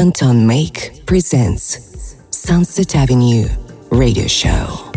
Anton Make presents Sunset Avenue Radio Show.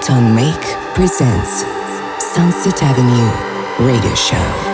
Anton Make presents Sunset Avenue Radio Show.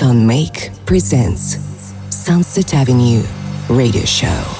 Anton Make presents Sunset Avenue Radio Show.